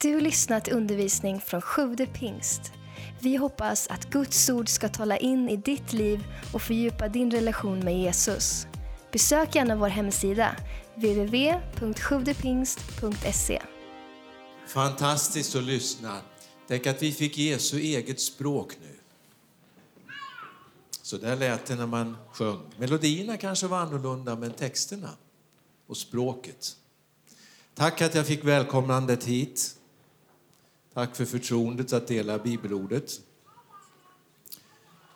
Du har lyssnat till undervisning från Sjude pingst. Vi hoppas att Guds ord ska tala in i ditt liv och fördjupa din relation med Jesus. Besök gärna vår hemsida, www.sjuvdepingst.se. Fantastiskt att lyssna. Tänk att vi fick Jesu eget språk nu. Så där lät det när man sjöng. Melodierna kanske var annorlunda, men texterna och språket. Tack att jag fick välkomnandet hit. Tack för förtroendet att dela bibelordet.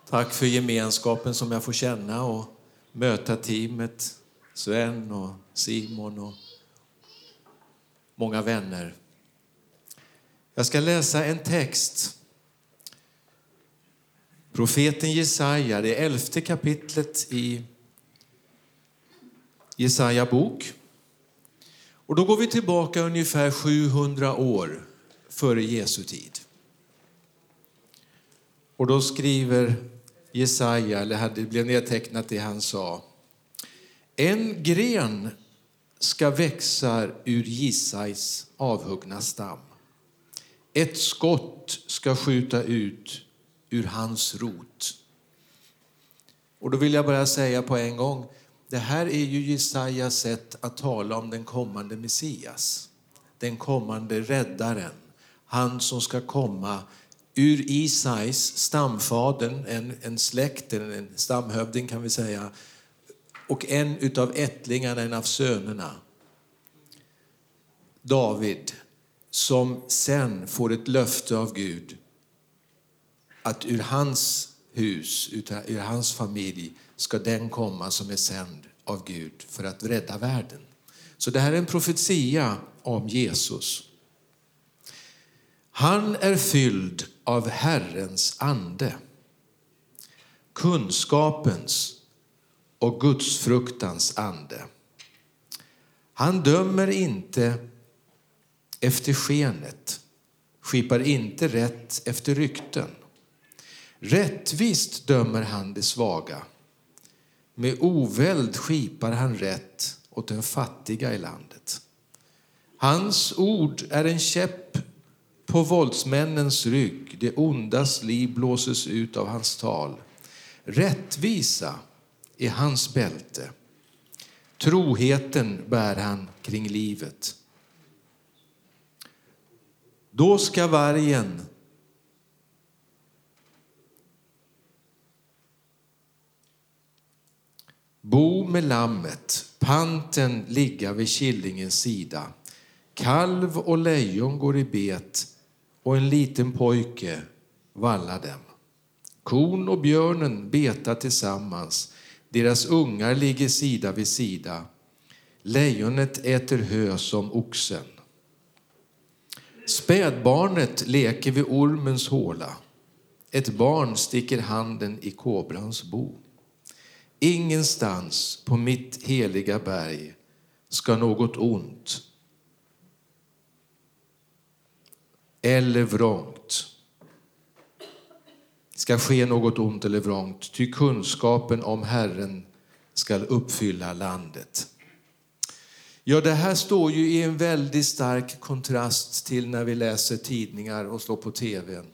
Tack för gemenskapen som jag får känna och möta teamet, Sven och Simon och många vänner. Jag ska läsa en text. Profeten Jesaja, det elfte kapitlet i Jesaja bok. Och då går vi tillbaka ungefär 700 år före Jesu tid. Och då skriver Jesaja, eller det blev nedtecknat det han sa. En gren ska växa ur Jesajs avhuggna stam. Ett skott ska skjuta ut ur hans rot. Och då vill jag bara säga på en gång, det här är ju Jesajas sätt att tala om den kommande Messias. Den kommande räddaren. Han som ska komma ur Isais, stamfadern, en, en släkt, en stamhövding kan vi säga, och en utav ättlingarna, en av sönerna, David, som sen får ett löfte av Gud att ur hans hus, ur hans familj, ska den komma som är sänd av Gud för att rädda världen. Så det här är en profetia om Jesus. Han är fylld av Herrens ande, kunskapens och gudsfruktans ande. Han dömer inte efter skenet, skipar inte rätt efter rykten. Rättvist dömer han det svaga. Med oväld skipar han rätt åt den fattiga i landet. Hans ord är en käpp på våldsmännens rygg. Det ondas liv blåses ut av hans tal. Rättvisa är hans bälte. Troheten bär han kring livet. Då ska vargen bo med lammet, panten ligga vid killingens sida. Kalv och lejon går i bet och en liten pojke vallar dem. Kon och björnen betar tillsammans, deras ungar ligger sida vid sida. Lejonet äter hö som oxen. Spädbarnet leker vid ormens håla. Ett barn sticker handen i kobrans bo. Ingenstans på mitt heliga berg ska något ont eller vrångt ska ske något ont eller vrångt, ty kunskapen om Herren skall uppfylla landet. Ja, det här står ju i en väldigt stark kontrast till när vi läser tidningar och slår på tvn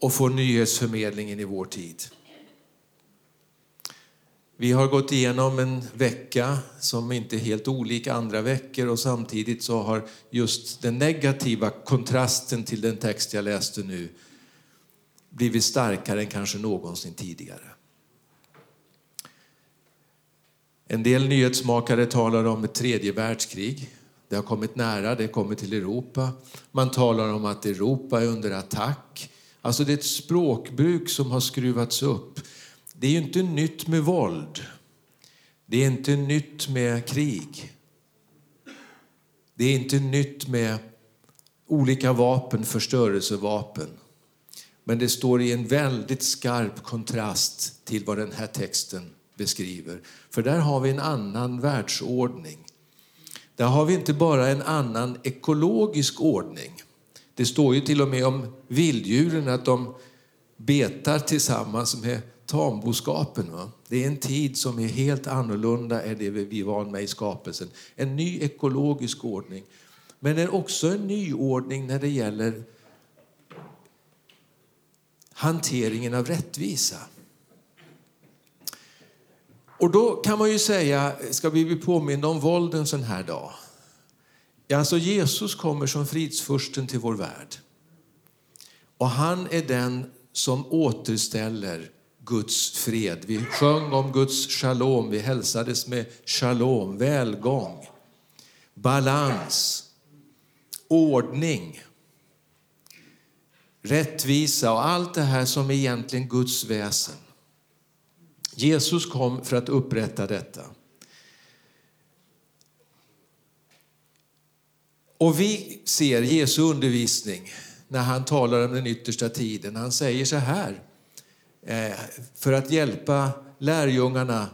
och får nyhetsförmedlingen i vår tid. Vi har gått igenom en vecka som inte är helt olik andra veckor och samtidigt så har just den negativa kontrasten till den text jag läste nu blivit starkare än kanske någonsin tidigare. En del nyhetsmakare talar om ett tredje världskrig. Det har kommit nära, det kommer till Europa. Man talar om att Europa är under attack. Alltså det är ett språkbruk som har skruvats upp. Det är ju inte nytt med våld. Det är inte nytt med krig. Det är inte nytt med olika vapen, förstörelsevapen. Men det står i en väldigt skarp kontrast till vad den här texten beskriver. För där har vi en annan världsordning. Där har vi inte bara en annan ekologisk ordning. Det står ju till och med om vilddjuren att de betar tillsammans med tamboskapen. Va? Det är en tid som är helt annorlunda än det vi är vana med i skapelsen. En ny ekologisk ordning. Men det är också en nyordning när det gäller hanteringen av rättvisa. Och då kan man ju säga, ska vi bli påminna om våld en sån här dag? Alltså Jesus kommer som fridsfursten till vår värld. Och han är den som återställer Guds fred. Vi sjöng om Guds shalom, vi hälsades med shalom, välgång, balans, ordning, rättvisa och allt det här som är egentligen Guds väsen. Jesus kom för att upprätta detta. Och vi ser Jesu undervisning när han talar om den yttersta tiden. Han säger så här, Eh, för att hjälpa lärjungarna,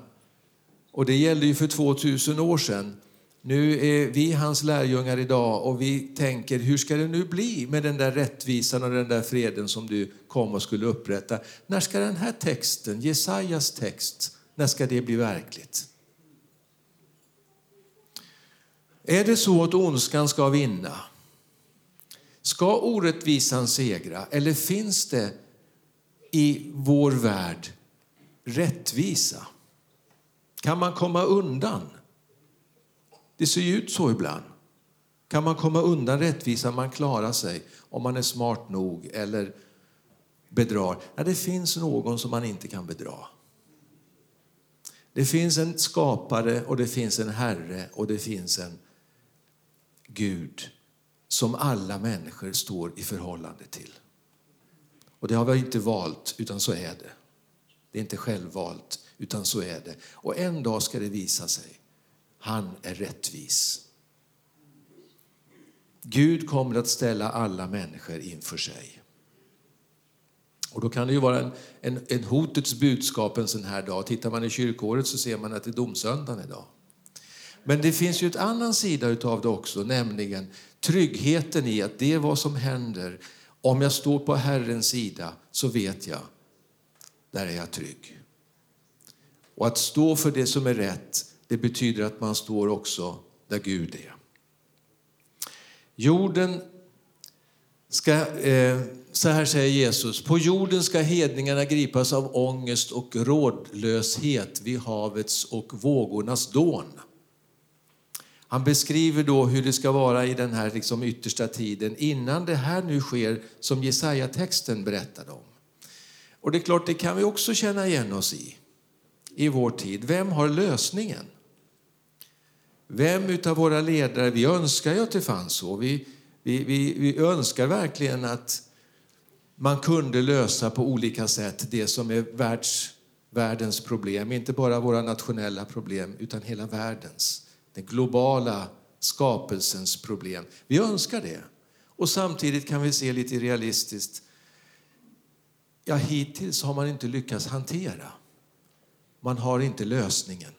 och det gällde ju för 2000 år sedan. Nu är vi hans lärjungar idag och vi tänker, hur ska det nu bli med den där rättvisan och den där freden som du kom och skulle upprätta? När ska den här texten, Jesajas text, när ska det bli verkligt? Är det så att ondskan ska vinna? Ska orättvisan segra eller finns det i vår värld rättvisa? Kan man komma undan? Det ser ju ut så ibland. Kan man komma undan rättvisa, man klarar sig om man är smart nog eller bedrar? Ja, det finns någon som man inte kan bedra. Det finns en skapare och det finns en herre och det finns en Gud som alla människor står i förhållande till. Och det har vi inte valt, utan så är det. Det är inte självvalt, utan så är det. Och en dag ska det visa sig. Han är rättvis. Gud kommer att ställa alla människor inför sig. Och då kan det ju vara en, en, en hotets budskap en sån här dag. Tittar man i kyrkåret så ser man att det är domsöndagen idag. Men det finns ju en annan sida av det också, nämligen tryggheten i att det är vad som händer. Om jag står på Herrens sida så vet jag, där är jag trygg. Och att stå för det som är rätt, det betyder att man står också där Gud är. Jorden ska, eh, så här säger Jesus, på jorden ska hedningarna gripas av ångest och rådlöshet vid havets och vågornas dån. Han beskriver då hur det ska vara i den här liksom yttersta tiden innan det här nu sker som Jesaja-texten berättade om. Och det är klart, det kan vi också känna igen oss i, i vår tid. Vem har lösningen? Vem utav våra ledare, vi önskar ju att det fanns så. Vi, vi, vi, vi önskar verkligen att man kunde lösa på olika sätt det som är världs, världens problem. Inte bara våra nationella problem, utan hela världens den globala skapelsens problem. Vi önskar det. Och samtidigt kan vi se lite realistiskt, ja hittills har man inte lyckats hantera. Man har inte lösningen.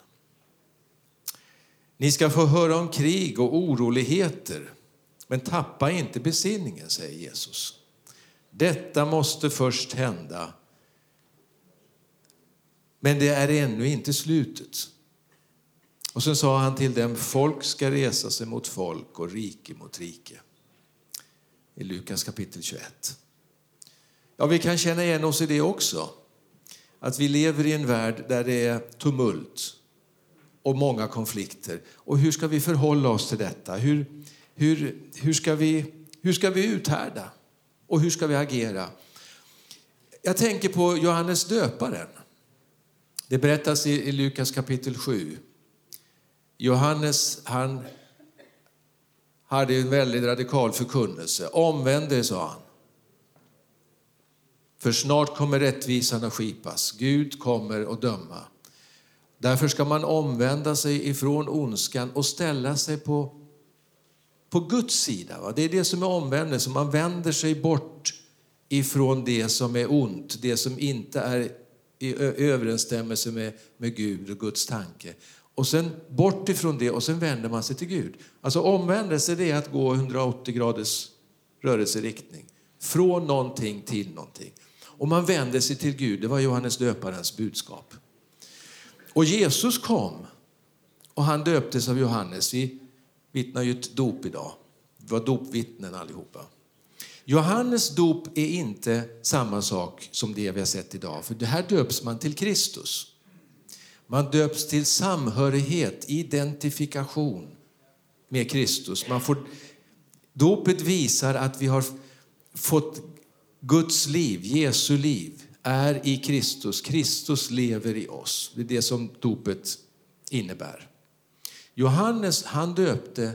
Ni ska få höra om krig och oroligheter, men tappa inte besinningen, säger Jesus. Detta måste först hända, men det är ännu inte slutet. Och sen sa han till dem, folk ska resa sig mot folk och rike mot rike. I Lukas kapitel 21. Ja, vi kan känna igen oss i det också. Att vi lever i en värld där det är tumult och många konflikter. Och hur ska vi förhålla oss till detta? Hur, hur, hur, ska, vi, hur ska vi uthärda? Och hur ska vi agera? Jag tänker på Johannes döparen. Det berättas i, i Lukas kapitel 7 Johannes han hade en väldigt radikal förkunnelse. Omvänd dig, sa han. För snart kommer rättvisan att skipas. Gud kommer att döma. Därför ska man omvända sig ifrån ondskan och ställa sig på, på Guds sida. Va? Det är det som är omvändelse. Man vänder sig bort ifrån det som är ont, det som inte är i överensstämmelse med, med Gud och Guds tanke och sen bort ifrån det och sen vänder man sig till Gud. Alltså omvändelse det är att gå 180 graders rörelseriktning. Från någonting till någonting. Och man vänder sig till Gud, det var Johannes döparens budskap. Och Jesus kom och han döptes av Johannes. Vi vittnar ju ett dop idag. var dopvittnen allihopa. Johannes dop är inte samma sak som det vi har sett idag, för det här döps man till Kristus. Man döps till samhörighet, identifikation med Kristus. Man får, dopet visar att vi har fått Guds liv, Jesu liv, är i Kristus. Kristus lever i oss. Det är det som dopet innebär. Johannes han döpte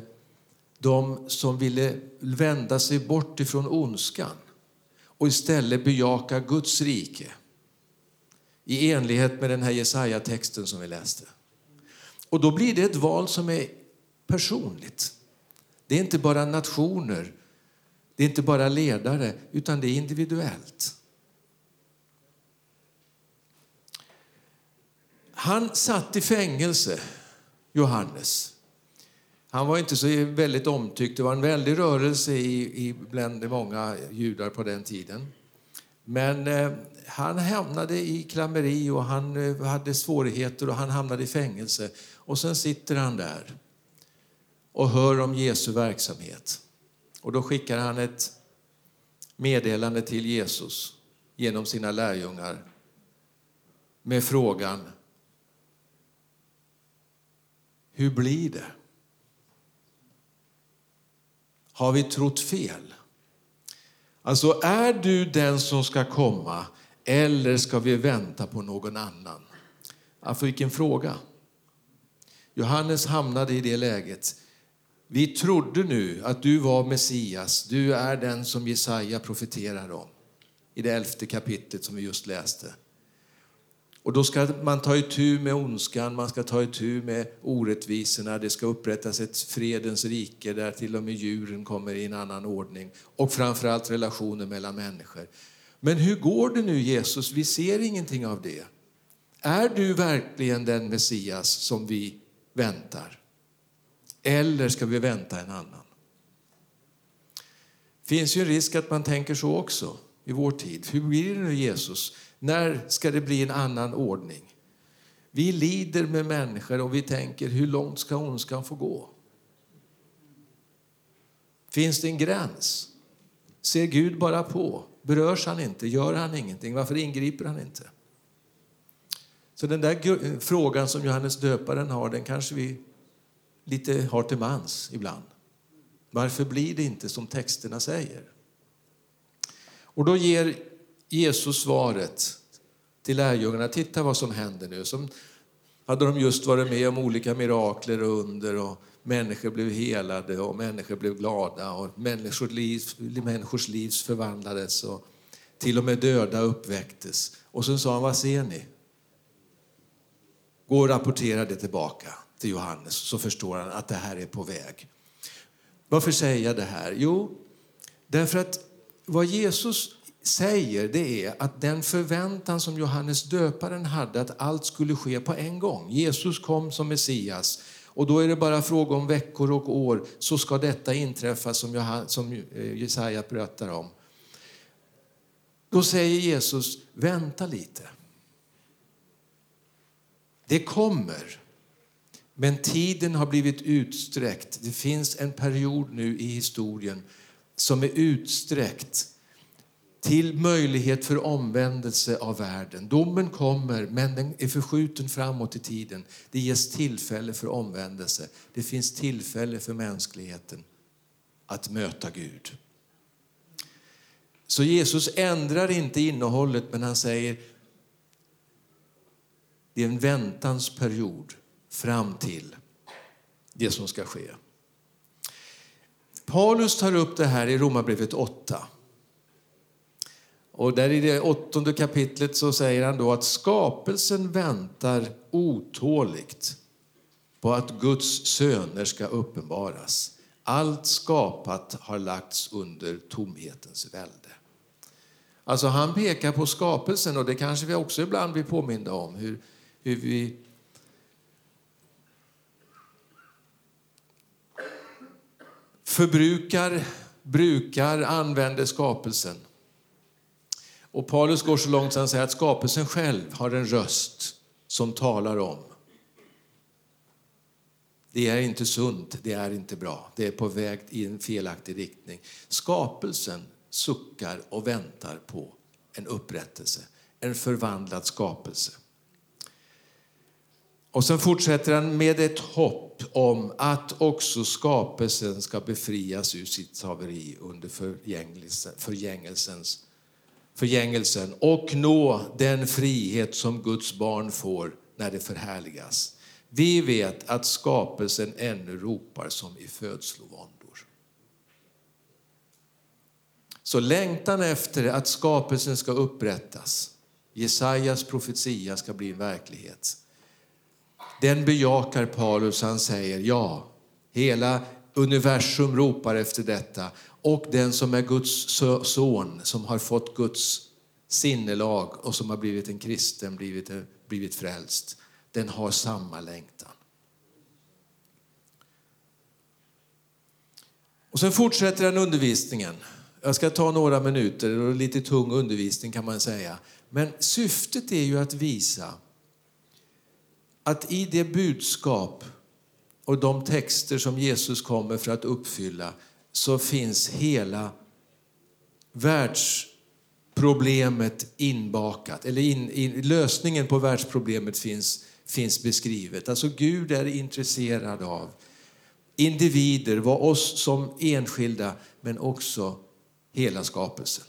de som ville vända sig bort ifrån ondskan och istället bejaka Guds rike i enlighet med den här Jesaja-texten som vi läste. Och då blir det ett val som är personligt. Det är inte bara nationer, det är inte bara ledare, utan det är individuellt. Han satt i fängelse, Johannes. Han var inte så väldigt omtyckt. Det var en väldig rörelse i, i bland många judar på den tiden. Men eh, han hamnade i klammeri och han eh, hade svårigheter och han hamnade i fängelse. Och sen sitter han där och hör om Jesu verksamhet. Och då skickar han ett meddelande till Jesus genom sina lärjungar med frågan Hur blir det? Har vi trott fel? Alltså, är du den som ska komma eller ska vi vänta på någon annan? Alltså, vilken fråga. Johannes hamnade i det läget. Vi trodde nu att du var Messias, du är den som Jesaja profeterar om i det elfte kapitlet som vi just läste. Och då ska man ta itu med ondskan, man ska ta itu med orättvisorna, det ska upprättas ett fredens rike där till och med djuren kommer i en annan ordning och framförallt relationer mellan människor. Men hur går det nu Jesus? Vi ser ingenting av det. Är du verkligen den Messias som vi väntar? Eller ska vi vänta en annan? Det finns ju en risk att man tänker så också i vår tid. Hur blir det nu Jesus? När ska det bli en annan ordning? Vi lider med människor och vi tänker, hur långt ska ondskan få gå? Finns det en gräns? Ser Gud bara på? Berörs han inte? Gör han ingenting? Varför ingriper han inte? Så den där frågan som Johannes döparen har, den kanske vi lite har till mans ibland. Varför blir det inte som texterna säger? Och då ger Jesus svaret till lärjungarna. Titta vad som händer nu. Som hade de just varit med om olika mirakler och under och människor blev helade och människor blev glada och människors liv, människors liv förvandlades och till och med döda uppväcktes. Och sen sa han, vad ser ni? Gå och rapportera det tillbaka till Johannes så förstår han att det här är på väg. Varför säger jag det här? Jo, därför att vad Jesus säger det är att den förväntan som Johannes döparen hade att allt skulle ske på en gång. Jesus kom som Messias och då är det bara fråga om veckor och år så ska detta inträffa som, som eh, Jesaja berättar om. Då säger Jesus, vänta lite. Det kommer. Men tiden har blivit utsträckt. Det finns en period nu i historien som är utsträckt till möjlighet för omvändelse av världen. Domen kommer, men den är förskjuten framåt i tiden. Det ges tillfälle för omvändelse. Det finns tillfälle för mänskligheten att möta Gud. Så Jesus ändrar inte innehållet, men han säger det är en väntans period fram till det som ska ske. Paulus tar upp det här i Romarbrevet 8. Och där i det åttonde kapitlet så säger han då att skapelsen väntar otåligt på att Guds söner ska uppenbaras. Allt skapat har lagts under tomhetens välde. Alltså han pekar på skapelsen och det kanske vi också ibland blir påminda om. Hur, hur vi förbrukar, brukar, använder skapelsen. Och Paulus går så långt att han säger att skapelsen själv har en röst som talar om Det är inte sunt, det är inte bra. Det är på väg i en felaktig riktning. Skapelsen suckar och väntar på en upprättelse, en förvandlad skapelse. Och sen fortsätter han med ett hopp om att också skapelsen ska befrias ur sitt haveri under förgängelsens, förgängelsen och nå den frihet som Guds barn får när det förhärligas. Vi vet att skapelsen ännu ropar som i födslovåndor. Så längtan efter att skapelsen ska upprättas, Jesajas profetia ska bli en verklighet. Den bejakar Paulus, han säger ja, hela universum ropar efter detta. Och den som är Guds son, som har fått Guds sinnelag och som har blivit en kristen, blivit, blivit frälst, den har samma längtan. Och sen fortsätter han undervisningen. Jag ska ta några minuter, och lite tung undervisning kan man säga. Men syftet är ju att visa att i det budskap och de texter som Jesus kommer för att uppfylla så finns hela världsproblemet inbakat. Eller in, in, lösningen på världsproblemet finns finns beskrivet. Alltså Gud är intresserad av individer, var oss som enskilda, men också hela skapelsen.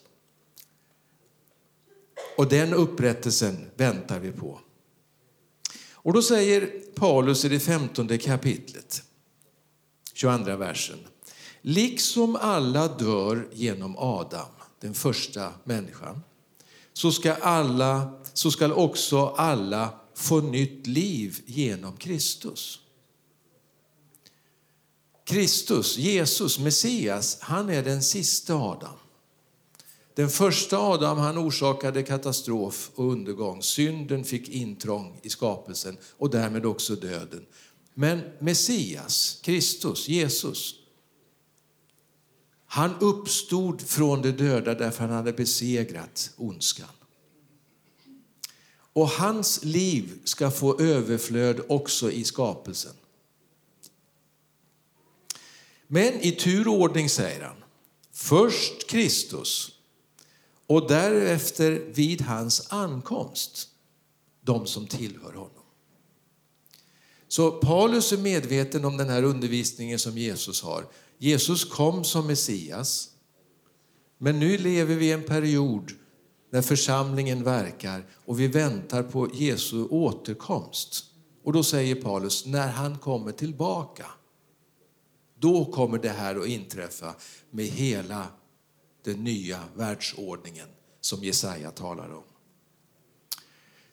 Och den upprättelsen väntar vi på. Och då säger Paulus i det femtonde kapitlet, 22 versen. Liksom alla dör genom Adam, den första människan, så ska, alla, så ska också alla få nytt liv genom Kristus. Kristus, Jesus, Messias, han är den sista Adam. Den första Adam han orsakade katastrof och undergång. Synden fick intrång i skapelsen och därmed också döden. Men Messias, Kristus, Jesus, han uppstod från de döda därför han hade besegrat ondskan. Och hans liv ska få överflöd också i skapelsen. Men i tur och ordning säger han. Först Kristus och därefter vid hans ankomst de som tillhör honom. Så Paulus är medveten om den här undervisningen som Jesus har. Jesus kom som Messias. Men nu lever vi i en period när församlingen verkar och vi väntar på Jesu återkomst. Och då säger Paulus, när han kommer tillbaka, då kommer det här att inträffa med hela den nya världsordningen som Jesaja talar om.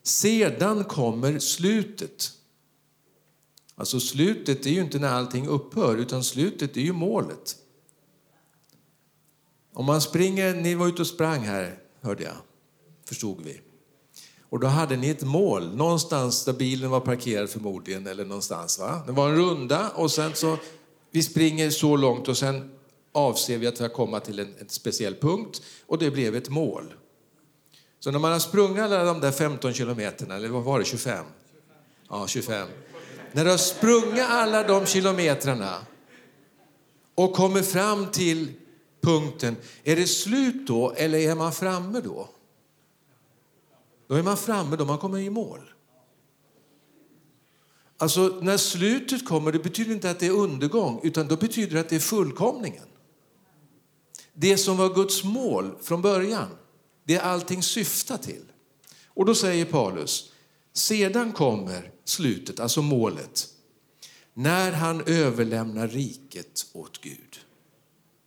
Sedan kommer slutet. Alltså slutet är ju inte när allting upphör, utan slutet är ju målet. Om man springer, ni var ute och sprang här, hörde jag förstod vi. Och då hade ni ett mål, någonstans där bilen var parkerad förmodligen, eller någonstans. Va? Det var en runda och sen så, vi springer så långt och sen avser vi att komma till en, en speciell punkt och det blev ett mål. Så när man har sprungit alla de där 15 kilometerna, eller vad var det, 25? Ja, 25. När du har sprungit alla de kilometrarna och kommer fram till punkten, är det slut då eller är man framme då? Då är man framme, då man kommer i mål. Alltså när slutet kommer, det betyder inte att det är undergång, utan då betyder det att det är fullkomningen. Det som var Guds mål från början, det allting syftar till. Och då säger Paulus, sedan kommer slutet, alltså målet, när han överlämnar riket åt Gud.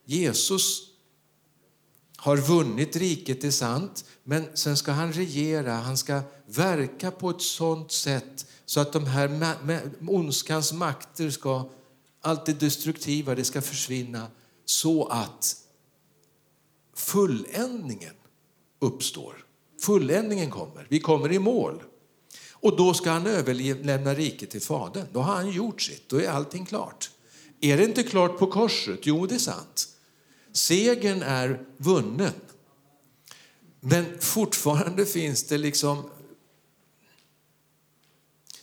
Jesus har vunnit riket, det är sant, men sen ska han regera, han ska verka på ett sådant sätt så att de här ondskans makter ska, allt det destruktiva, det ska försvinna så att fulländningen uppstår. Fulländningen kommer, vi kommer i mål. Och då ska han överlämna riket till Fadern. Då har han gjort sitt, då är allting klart. Är det inte klart på korset? Jo, det är sant. Segern är vunnen. Men fortfarande finns det liksom...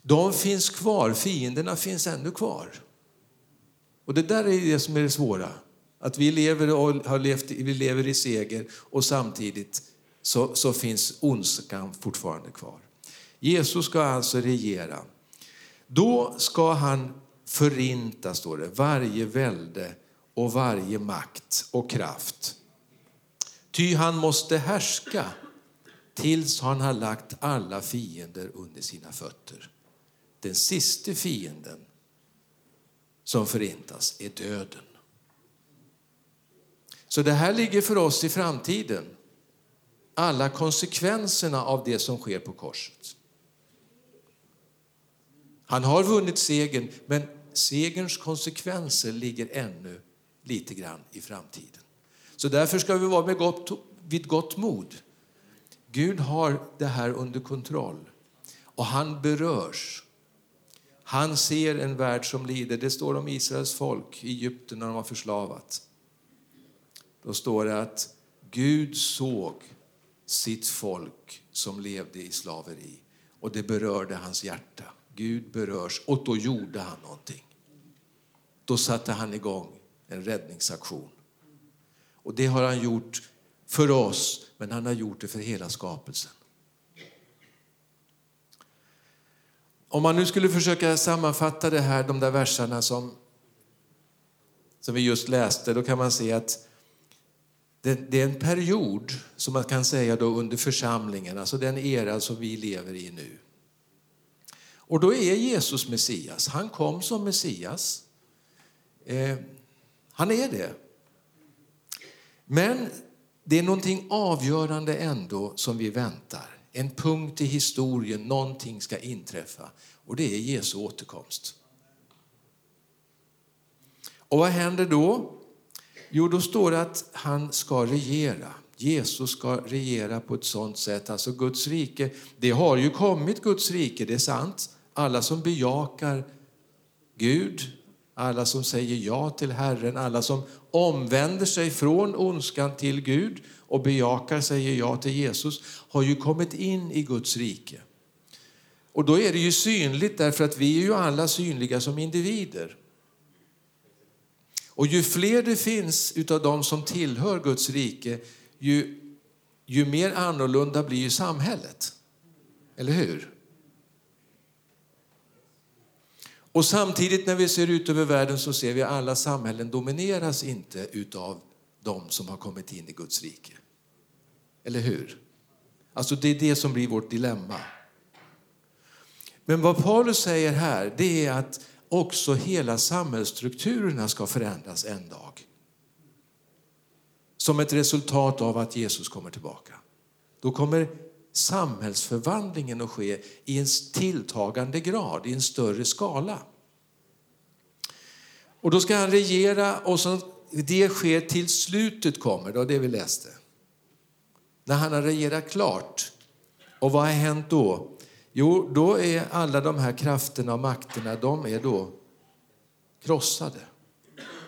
De finns kvar, fienderna finns ännu kvar. Och det där är det som är det svåra. Att vi lever, och har levt, vi lever i seger och samtidigt så, så finns ondskan fortfarande kvar. Jesus ska alltså regera. Då ska han förinta, står det, varje välde och varje makt och kraft. Ty han måste härska tills han har lagt alla fiender under sina fötter. Den sista fienden som förintas är döden. Så det här ligger för oss i framtiden. Alla konsekvenserna av det som sker på korset. Han har vunnit segern, men segerns konsekvenser ligger ännu lite grann i framtiden. Så därför ska vi vara med gott, vid gott mod. Gud har det här under kontroll och han berörs. Han ser en värld som lider. Det står om Israels folk i Egypten när de var förslavat. Då står det att Gud såg sitt folk som levde i slaveri och det berörde hans hjärta. Gud berörs och då gjorde han någonting. Då satte han igång en räddningsaktion. Och det har han gjort för oss, men han har gjort det för hela skapelsen. Om man nu skulle försöka sammanfatta det här, de där verserna som, som vi just läste, då kan man se att det, det, är en period som man kan säga då under församlingen, alltså den era som vi lever i nu. Och då är Jesus Messias. Han kom som Messias. Eh, han är det. Men det är någonting avgörande ändå som vi väntar. En punkt i historien, någonting ska inträffa. Och det är Jesu återkomst. Och vad händer då? Jo, då står det att han ska regera. Jesus ska regera på ett sånt sätt. Alltså Guds rike, det har ju kommit Guds rike, det är sant. Alla som bejakar Gud, alla som säger ja till Herren, alla som omvänder sig från ondskan till Gud och bejakar, säger ja till Jesus, har ju kommit in i Guds rike. Och då är det ju synligt därför att vi är ju alla synliga som individer. Och ju fler det finns utav de som tillhör Guds rike, ju, ju mer annorlunda blir ju samhället. Eller hur? Och samtidigt när vi ser ut över världen så ser vi att alla samhällen domineras inte utav de som har kommit in i Guds rike. Eller hur? Alltså det är det som blir vårt dilemma. Men vad Paulus säger här, det är att också hela samhällsstrukturerna ska förändras en dag. Som ett resultat av att Jesus kommer tillbaka. Då kommer samhällsförvandlingen att ske i en tilltagande grad, i en större skala. Och då ska han regera och så det sker till slutet kommer, det var det vi läste. När han har regerat klart. Och vad har hänt då? Jo, då är alla de här krafterna och makterna, de är då krossade.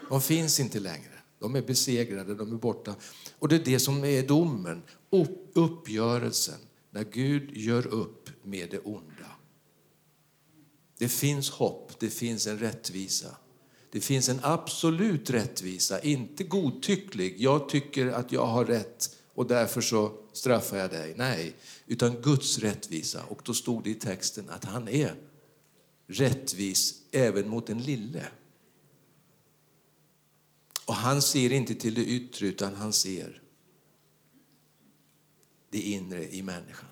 De finns inte längre. De är besegrade, de är borta. Och det är det som är domen, uppgörelsen när Gud gör upp med det onda. Det finns hopp, det finns en rättvisa. Det finns en absolut rättvisa, inte godtycklig. Jag tycker att jag har rätt och därför så straffar jag dig. Nej, utan Guds rättvisa. Och då stod det i texten att han är rättvis även mot den lille. Och han ser inte till det yttre utan han ser det inre i människan.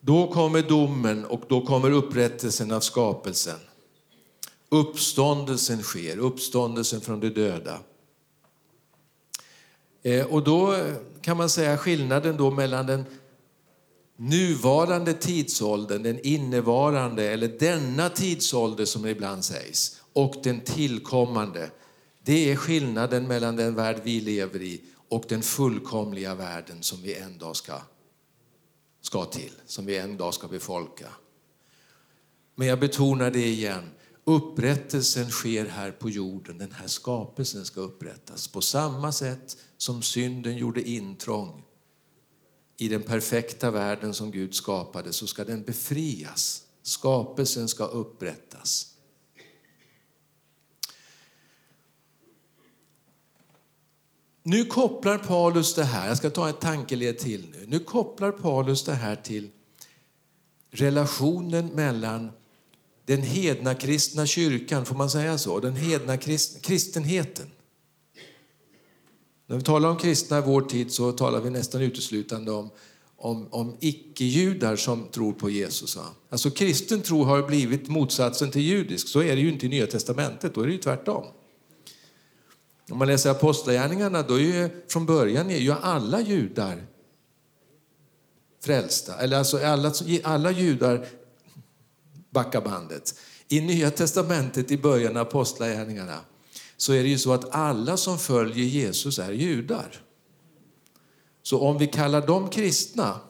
Då kommer domen och då kommer upprättelsen av skapelsen. Uppståndelsen sker, uppståndelsen från de döda. Eh, och då kan man säga skillnaden då mellan den nuvarande tidsåldern, den innevarande eller denna tidsålder som ibland sägs, och den tillkommande. Det är skillnaden mellan den värld vi lever i och den fullkomliga världen som vi en dag ska, ska till, som vi en dag ska befolka. Men jag betonar det igen. Upprättelsen sker här på jorden, den här skapelsen ska upprättas på samma sätt som synden gjorde intrång i den perfekta världen som Gud skapade så ska den befrias. Skapelsen ska upprättas. Nu kopplar Paulus det här, jag ska ta ett tankeled till nu. Nu kopplar Paulus det här till relationen mellan den hedna kristna kyrkan, får man säga så? Den hedna krist, kristenheten. När vi talar om kristna i vår tid så talar vi nästan uteslutande om, om, om icke-judar som tror på Jesus. Alltså kristen tro har blivit motsatsen till judisk. Så är det ju inte i Nya Testamentet, då är det ju tvärtom. Om man läser Apostlagärningarna, då är ju, från början är ju alla judar frälsta. Eller alltså alla, alla judar backa bandet. I Nya Testamentet i början av Apostlagärningarna så är det ju så att alla som följer Jesus är judar. Så om vi kallar dem kristna,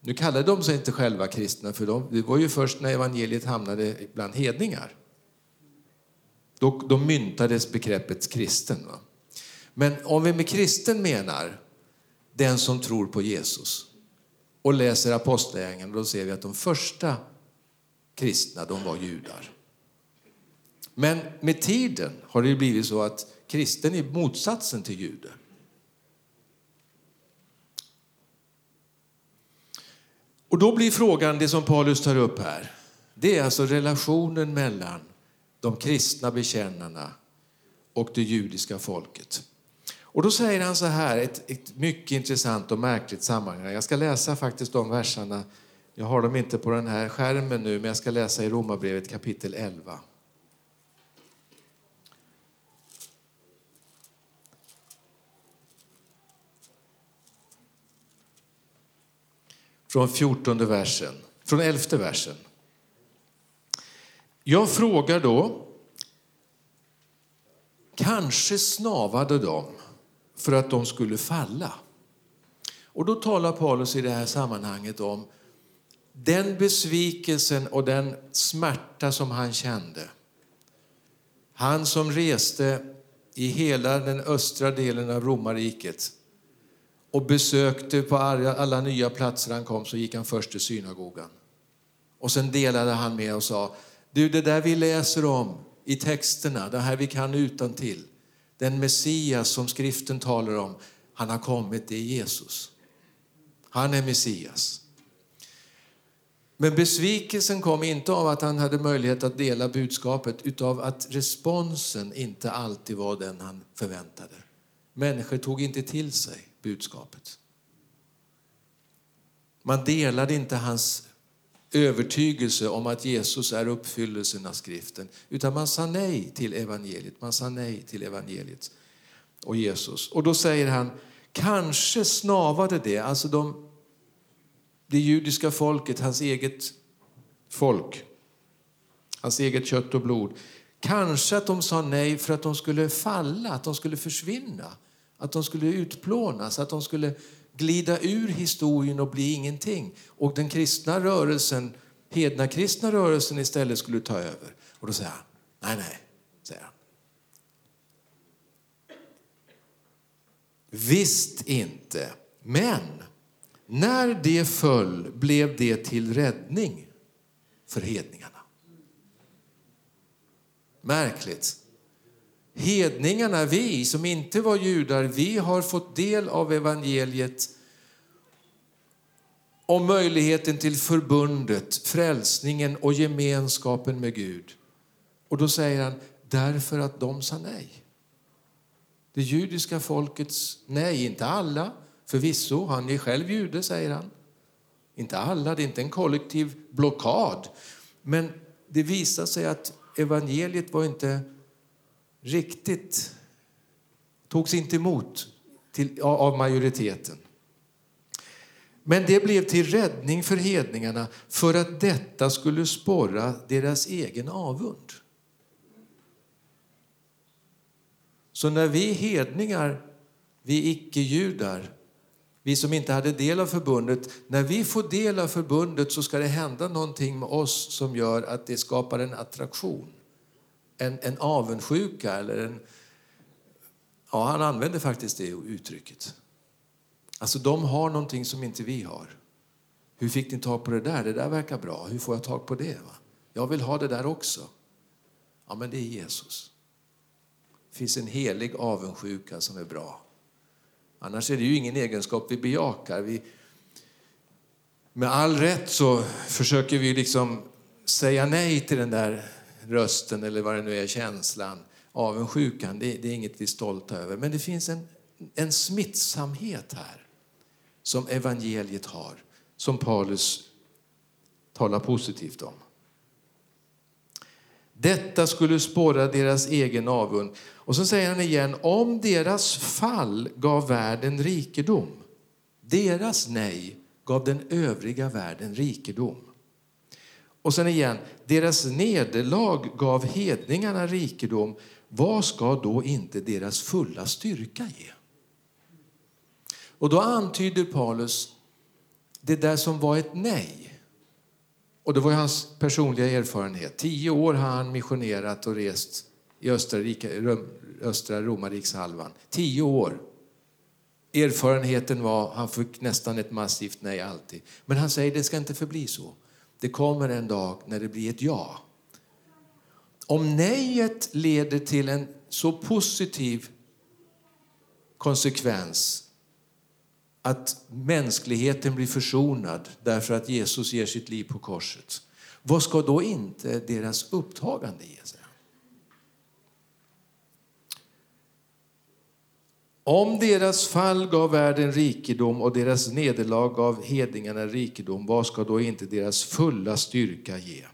nu kallar de sig inte själva kristna för de, det var ju först när evangeliet hamnade bland hedningar. Då, då myntades begreppet kristen. Va? Men om vi med kristen menar den som tror på Jesus och läser Apostlagärningarna, då ser vi att de första kristna, de var judar. Men med tiden har det blivit så att kristen är motsatsen till jude. Och då blir frågan, det som Paulus tar upp här, det är alltså relationen mellan de kristna bekännarna och det judiska folket. Och då säger han så här, ett, ett mycket intressant och märkligt sammanhang. Jag ska läsa faktiskt de verserna. Jag har dem inte på den här skärmen nu, men jag ska läsa i Romarbrevet kapitel 11. Från 14 versen, från 11 versen. Jag frågar då, kanske snavade de för att de skulle falla. Och då talar Paulus i det här sammanhanget om den besvikelsen och den smärta som han kände. Han som reste i hela den östra delen av romarriket och besökte på alla nya platser han kom så gick han först till synagogan. Och sen delade han med och sa, du det där vi läser om i texterna, det här vi kan utan till. Den Messias som skriften talar om, han har kommit, det är Jesus. Han är Messias. Men besvikelsen kom inte av att han hade möjlighet att dela budskapet, utan att responsen inte alltid var den han förväntade. Människor tog inte till sig budskapet. Man delade inte hans övertygelse om att Jesus är uppfyllelsen av skriften. Utan man sa nej till evangeliet. Man sa nej till evangeliet och Jesus. Och då säger han, kanske snavade det, alltså de, det judiska folket, hans eget folk, hans eget kött och blod. Kanske att de sa nej för att de skulle falla, att de skulle försvinna, att de skulle utplånas, att de skulle glida ur historien och bli ingenting. Och den kristna rörelsen, hedna kristna rörelsen istället skulle ta över. Och då säger han, nej, nej, säger han. Visst inte, men när det föll blev det till räddning för hedningarna. Märkligt. Hedningarna, vi som inte var judar, vi har fått del av evangeliet om möjligheten till förbundet, frälsningen och gemenskapen med Gud. Och då säger han, därför att de sa nej. Det judiska folkets nej, inte alla, förvisso, han är själv jude, säger han. Inte alla, det är inte en kollektiv blockad. Men det visar sig att evangeliet var inte riktigt togs inte emot till, av majoriteten. Men det blev till räddning för hedningarna för att detta skulle sporra deras egen avund. Så när vi hedningar, vi icke-judar, vi som inte hade del av förbundet, när vi får del av förbundet så ska det hända någonting med oss som gör att det skapar en attraktion en, en avundsjuka. Eller en, ja, han använder faktiskt det uttrycket. Alltså de har någonting som inte vi har. Hur fick ni tag på det där? Det där verkar bra. Hur får jag tag på det? Va? Jag vill ha det där också. Ja, men det är Jesus. Det finns en helig avundsjuka som är bra. Annars är det ju ingen egenskap vi bejakar. Vi, med all rätt så försöker vi liksom säga nej till den där rösten eller vad det nu är, känslan, avundsjukan. Det, det är inget vi är stolta över. Men det finns en, en smittsamhet här som evangeliet har, som Paulus talar positivt om. Detta skulle spåra deras egen avund. Och så säger han igen, om deras fall gav världen rikedom, deras nej gav den övriga världen rikedom. Och sen igen, deras nederlag gav hedningarna rikedom, vad ska då inte deras fulla styrka ge? Och då antyder Paulus det där som var ett nej och det var hans personliga erfarenhet. Tio år har han missionerat och rest i östra, östra romarrikshalvan. Tio år. Erfarenheten var han fick nästan ett massivt nej alltid. Men han säger det ska inte förbli så. Det kommer en dag när det blir ett ja. Om nejet leder till en så positiv konsekvens att mänskligheten blir försonad därför att Jesus ger sitt liv på korset. Vad ska då inte deras upptagande ge sig? Om deras fall gav världen rikedom och deras nederlag gav hedningarna rikedom, vad ska då inte deras fulla styrka ge?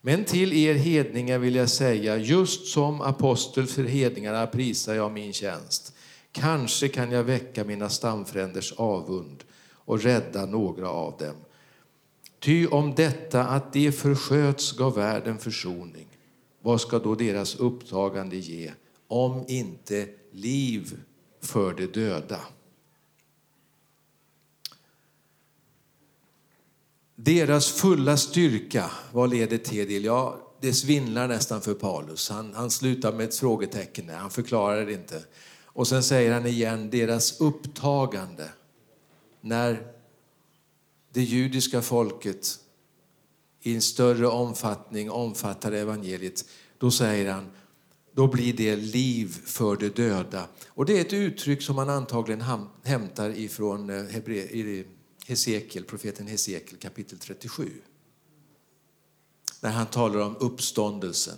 Men till er hedningar vill jag säga, just som apostel för hedningarna prisar jag min tjänst. Kanske kan jag väcka mina stamfränders avund och rädda några av dem. Ty om detta att de försköts gav världen försoning, vad ska då deras upptagande ge om inte liv för de döda? Deras fulla styrka, vad leder till? Ja, det svindlar nästan för Paulus. Han, han slutar med ett frågetecken, han förklarar det inte. Och sen säger han igen deras upptagande när det judiska folket i en större omfattning omfattar evangeliet. Då säger han då blir det liv för de döda. Och det är ett uttryck som man antagligen hämtar ifrån eh, Hebre Hesekiel, profeten Hesekiel kapitel 37. När han talar om uppståndelsen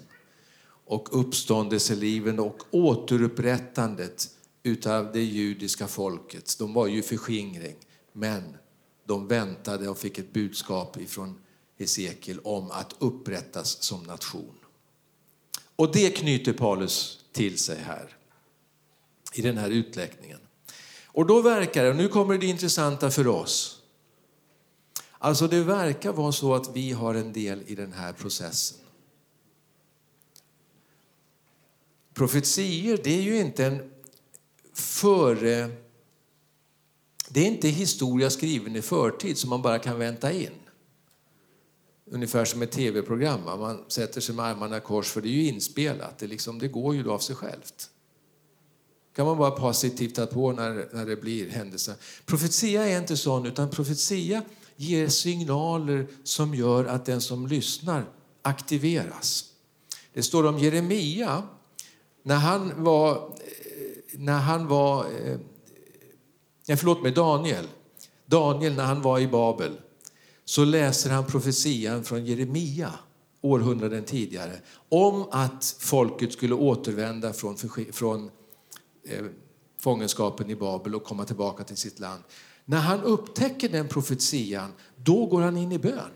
och uppståndelseliven och återupprättandet utav det judiska folket. De var ju förskingring, men de väntade och fick ett budskap ifrån Hesekiel om att upprättas som nation. Och det knyter Paulus till sig här i den här utläggningen. Och då verkar det, nu kommer det intressanta för oss. Alltså det verkar vara så att vi har en del i den här processen. Profetier, det är ju inte en före... Det är inte historia skriven i förtid som man bara kan vänta in. Ungefär som ett tv-program. Man sätter sig med armarna i kors för det är ju inspelat. Det, liksom, det går ju då av sig självt. kan man bara passivt ta på när, när det blir händelser. Profetia är inte sån, utan profetia ger signaler som gör att den som lyssnar aktiveras. Det står om Jeremia när han var, när han var eh, förlåt mig, Daniel. Daniel när han var i Babel så läser han profetian från Jeremia århundraden tidigare om att folket skulle återvända från, från eh, fångenskapen i Babel och komma tillbaka till sitt land. När han upptäcker den profetian, då går han in i bön.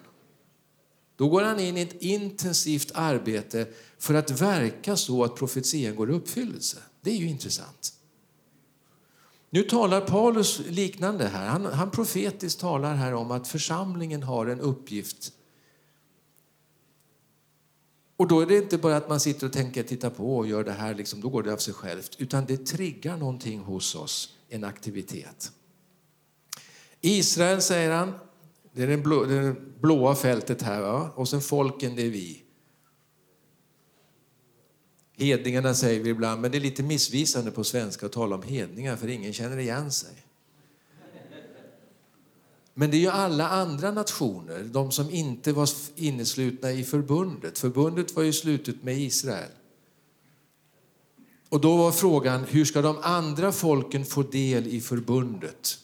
Då går han in i ett intensivt arbete för att verka så att profetian går i uppfyllelse. Det är ju intressant. Nu talar Paulus liknande här. Han, han profetiskt talar här om att församlingen har en uppgift. Och då är det inte bara att man sitter och tänker, titta på och gör det här, liksom, då går det av sig självt. Utan det triggar någonting hos oss, en aktivitet. Israel, säger han, det är det blå, det blåa fältet här. Va? Och sen folken, det är vi. Hedningarna säger vi ibland, men det är lite missvisande på svenska att tala om hedningar för ingen känner igen sig. Men det är ju alla andra nationer, de som inte var inneslutna i förbundet. Förbundet var ju slutet med Israel. Och då var frågan, hur ska de andra folken få del i förbundet?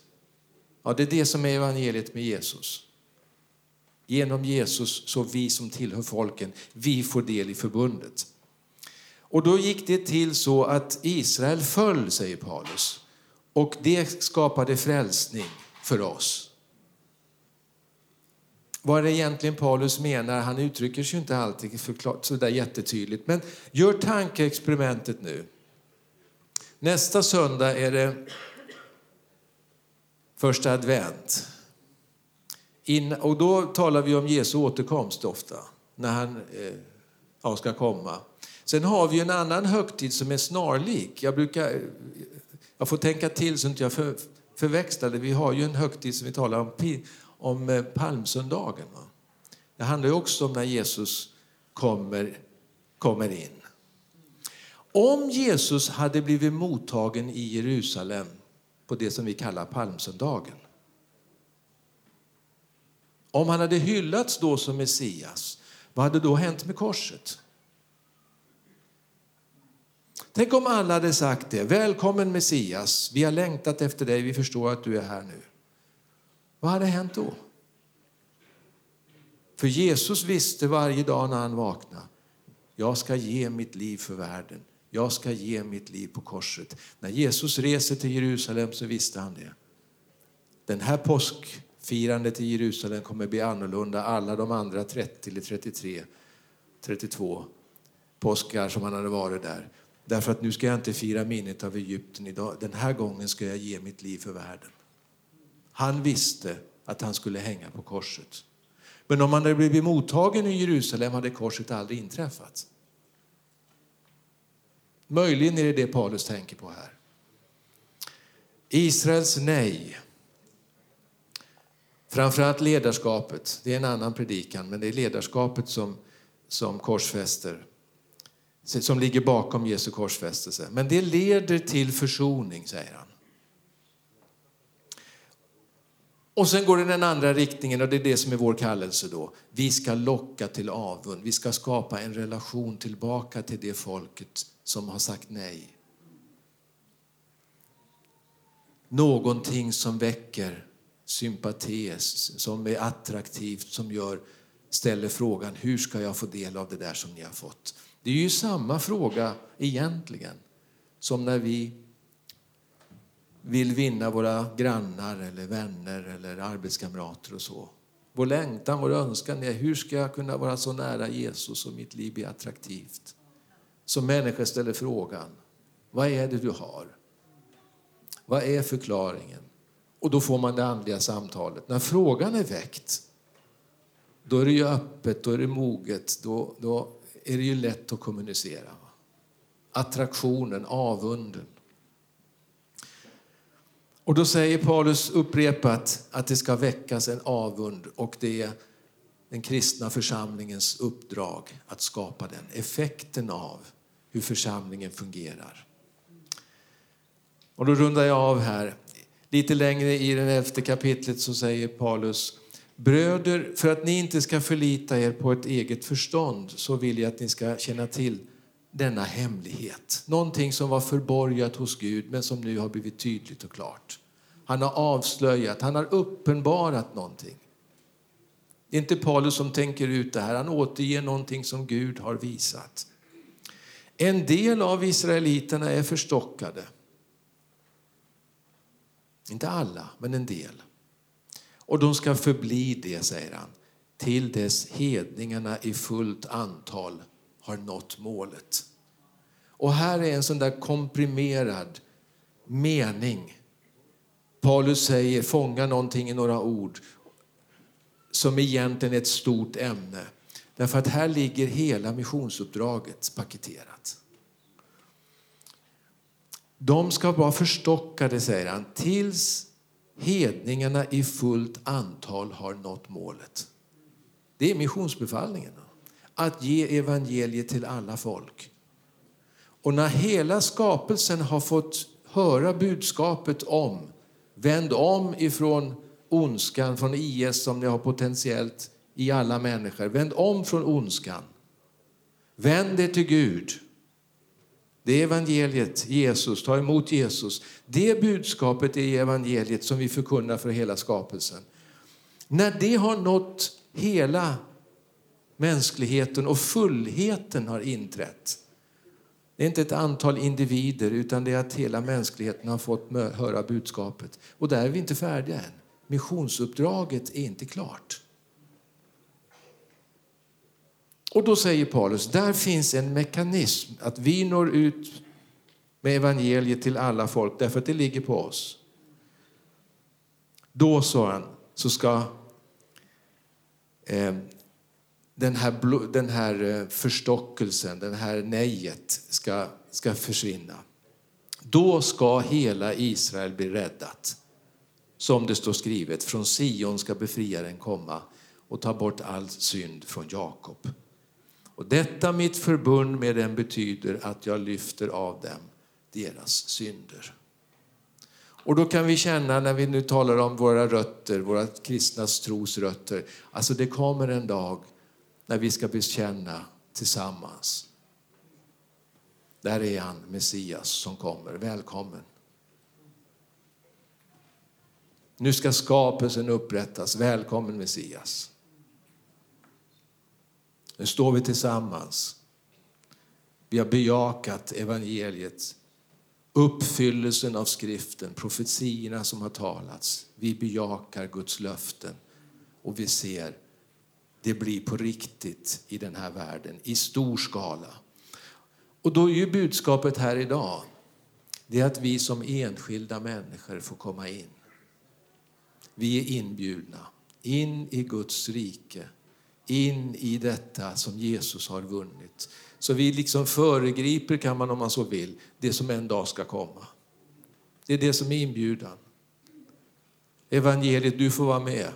Ja, det är det som är evangeliet med Jesus. Genom Jesus, så vi som tillhör folken, vi får del i förbundet. Och då gick det till så att Israel föll, säger Paulus. Och det skapade frälsning för oss. Vad är det egentligen Paulus menar? Han uttrycker sig inte alltid så där jättetydligt. Men gör tankeexperimentet nu. Nästa söndag är det första advent. In, och då talar vi om Jesu återkomst ofta, när han eh, ska komma. Sen har vi en annan högtid som är snarlik. Jag, brukar, eh, jag får tänka till så att jag för, förväxlar det. Vi har ju en högtid som vi talar om, om eh, palmsöndagen. Va? Det handlar ju också om när Jesus kommer, kommer in. Om Jesus hade blivit mottagen i Jerusalem på det som vi kallar palmsöndagen. Om han hade hyllats då som Messias, vad hade då hänt med korset? Tänk om alla hade sagt det. Välkommen Messias, vi har längtat efter dig, vi förstår att du är här nu. Vad hade hänt då? För Jesus visste varje dag när han vaknade, jag ska ge mitt liv för världen. Jag ska ge mitt liv på korset. När Jesus reser till Jerusalem så visste han det. Den här påskfirandet i Jerusalem kommer bli annorlunda alla de andra 30 eller 33, 32 påskar som han hade varit där. Därför att nu ska jag inte fira minnet av Egypten idag. Den här gången ska jag ge mitt liv för världen. Han visste att han skulle hänga på korset. Men om han hade blivit mottagen i Jerusalem hade korset aldrig inträffat. Möjligen är det det Paulus tänker på här. Israels nej. Framförallt ledarskapet. Det är en annan predikan, men det är ledarskapet som, som korsfäster. Som ligger bakom Jesu korsfästelse. Men det leder till försoning, säger han. Och sen går det den andra riktningen och det är det som är vår kallelse då. Vi ska locka till avund. Vi ska skapa en relation tillbaka till det folket som har sagt nej. Någonting som väcker sympati, som är attraktivt, som gör, ställer frågan hur ska jag få del av det där som ni har fått? Det är ju samma fråga egentligen som när vi vill vinna våra grannar eller vänner eller arbetskamrater och så. Vår längtan, vår önskan är hur ska jag kunna vara så nära Jesus och mitt liv blir attraktivt? Som människor ställer frågan, vad är det du har? Vad är förklaringen? Och då får man det andliga samtalet. När frågan är väckt, då är det ju öppet, då är det moget, då, då är det ju lätt att kommunicera. Attraktionen, avunden. Och då säger Paulus upprepat att det ska väckas en avund och det är den kristna församlingens uppdrag att skapa den. Effekten av hur församlingen fungerar. Och då rundar jag av här. Lite längre i det elfte kapitlet så säger Paulus Bröder, för att ni inte ska förlita er på ett eget förstånd så vill jag att ni ska känna till denna hemlighet. Någonting som var förborgat hos Gud men som nu har blivit tydligt och klart. Han har avslöjat, han har uppenbarat någonting. Det är inte Paulus som tänker ut det här, han återger någonting som Gud har visat. En del av israeliterna är förstockade. Inte alla, men en del. Och de ska förbli det, säger han, till dess hedningarna i fullt antal har nått målet. Och här är en sån där komprimerad mening. Paulus säger, fånga någonting i några ord som egentligen är ett stort ämne. Därför att här ligger hela missionsuppdraget paketerat. De ska vara förstockade, säger han, tills hedningarna i fullt antal har nått målet. Det är missionsbefallningen. Att ge evangeliet till alla folk. Och när hela skapelsen har fått höra budskapet om vänd om ifrån ondskan, från IS som ni har potentiellt i alla människor. Vänd om från ondskan. Vänd er till Gud. Det är evangeliet, Jesus, ta emot Jesus. Det budskapet är evangeliet som vi förkunnar för hela skapelsen. När det har nått hela mänskligheten och fullheten har inträtt. Det är inte ett antal individer utan det är att hela mänskligheten har fått höra budskapet. Och där är vi inte färdiga än. Missionsuppdraget är inte klart. Och då säger Paulus, där finns en mekanism att vi når ut med evangeliet till alla folk därför att det ligger på oss. Då, sa han, så ska eh, den här, den här eh, förstockelsen, det här nejet ska, ska försvinna. Då ska hela Israel bli räddat. Som det står skrivet, från Sion ska befriaren komma och ta bort all synd från Jakob. Och detta mitt förbund med dem betyder att jag lyfter av dem deras synder. Och då kan vi känna när vi nu talar om våra rötter, våra kristnas trosrötter, alltså det kommer en dag när vi ska bekänna tillsammans. Där är han, Messias, som kommer. Välkommen. Nu ska skapelsen upprättas. Välkommen Messias. Nu står vi tillsammans. Vi har bejakat evangeliet, uppfyllelsen av skriften, profetierna som har talats. Vi bejakar Guds löften och vi ser det blir på riktigt i den här världen, i stor skala. Och då är ju budskapet här idag, det är att vi som enskilda människor får komma in. Vi är inbjudna in i Guds rike, in i detta som Jesus har vunnit. Så vi liksom föregriper, kan man om man så vill, det som en dag ska komma. Det är det som är inbjudan. Evangeliet, du får vara med.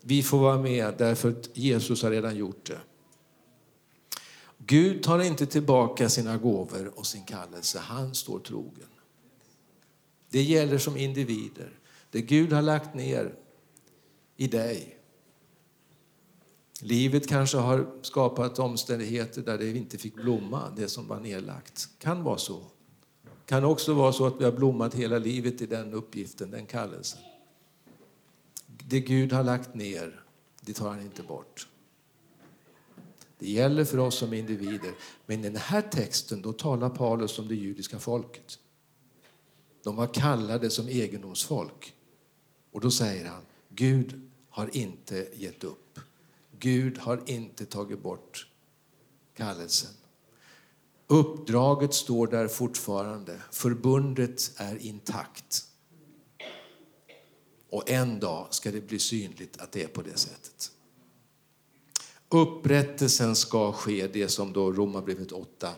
Vi får vara med därför att Jesus har redan gjort det. Gud tar inte tillbaka sina gåvor och sin kallelse. Han står trogen. Det gäller som individer. Det Gud har lagt ner i dig. Livet kanske har skapat omständigheter där det inte fick blomma, det som var nedlagt. Kan vara så. Kan också vara så att vi har blommat hela livet i den uppgiften, den kallelsen. Det Gud har lagt ner, det tar han inte bort. Det gäller för oss som individer. Men i den här texten då talar Paulus om det judiska folket. De var kallade som egendomsfolk. Och då säger han, Gud har inte gett upp. Gud har inte tagit bort kallelsen. Uppdraget står där fortfarande. Förbundet är intakt. Och en dag ska det bli synligt att det är på det sättet. Upprättelsen ska ske, det som då Romarbrevet 8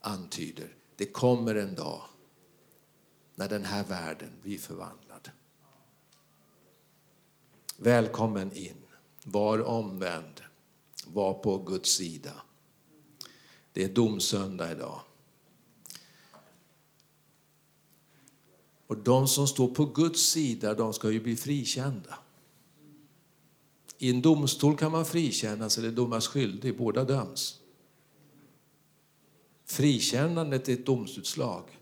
antyder. Det kommer en dag när den här världen blir förvandlad. Välkommen in. Var omvänd. Var på Guds sida. Det är domsöndag idag. Och de som står på Guds sida, de ska ju bli frikända. I en domstol kan man frikännas eller domas skyldig, båda döms. Frikännandet är ett domsutslag.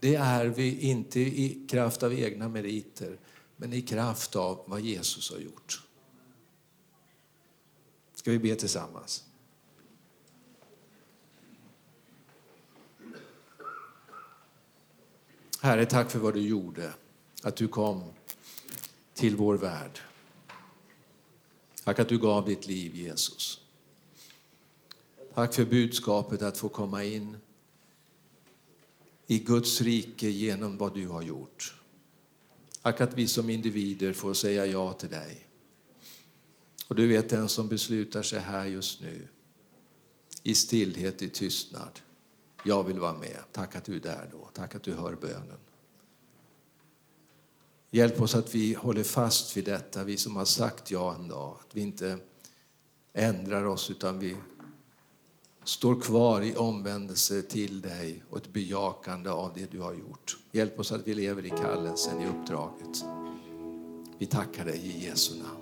Det är vi inte i kraft av egna meriter, men i kraft av vad Jesus har gjort. Ska vi be tillsammans? Herre, tack för vad du gjorde, att du kom till vår värld. Tack att du gav ditt liv, Jesus. Tack för budskapet att få komma in i Guds rike genom vad du har gjort. Tack att vi som individer får säga ja till dig. Och du vet den som beslutar sig här just nu, i stillhet, i tystnad. Jag vill vara med. Tack att du är där då. Tack att du hör bönen. Hjälp oss att vi håller fast vid detta, vi som har sagt ja en dag. Att vi inte ändrar oss utan vi står kvar i omvändelse till dig och ett bejakande av det du har gjort. Hjälp oss att vi lever i kallelsen, i uppdraget. Vi tackar dig i Jesu namn.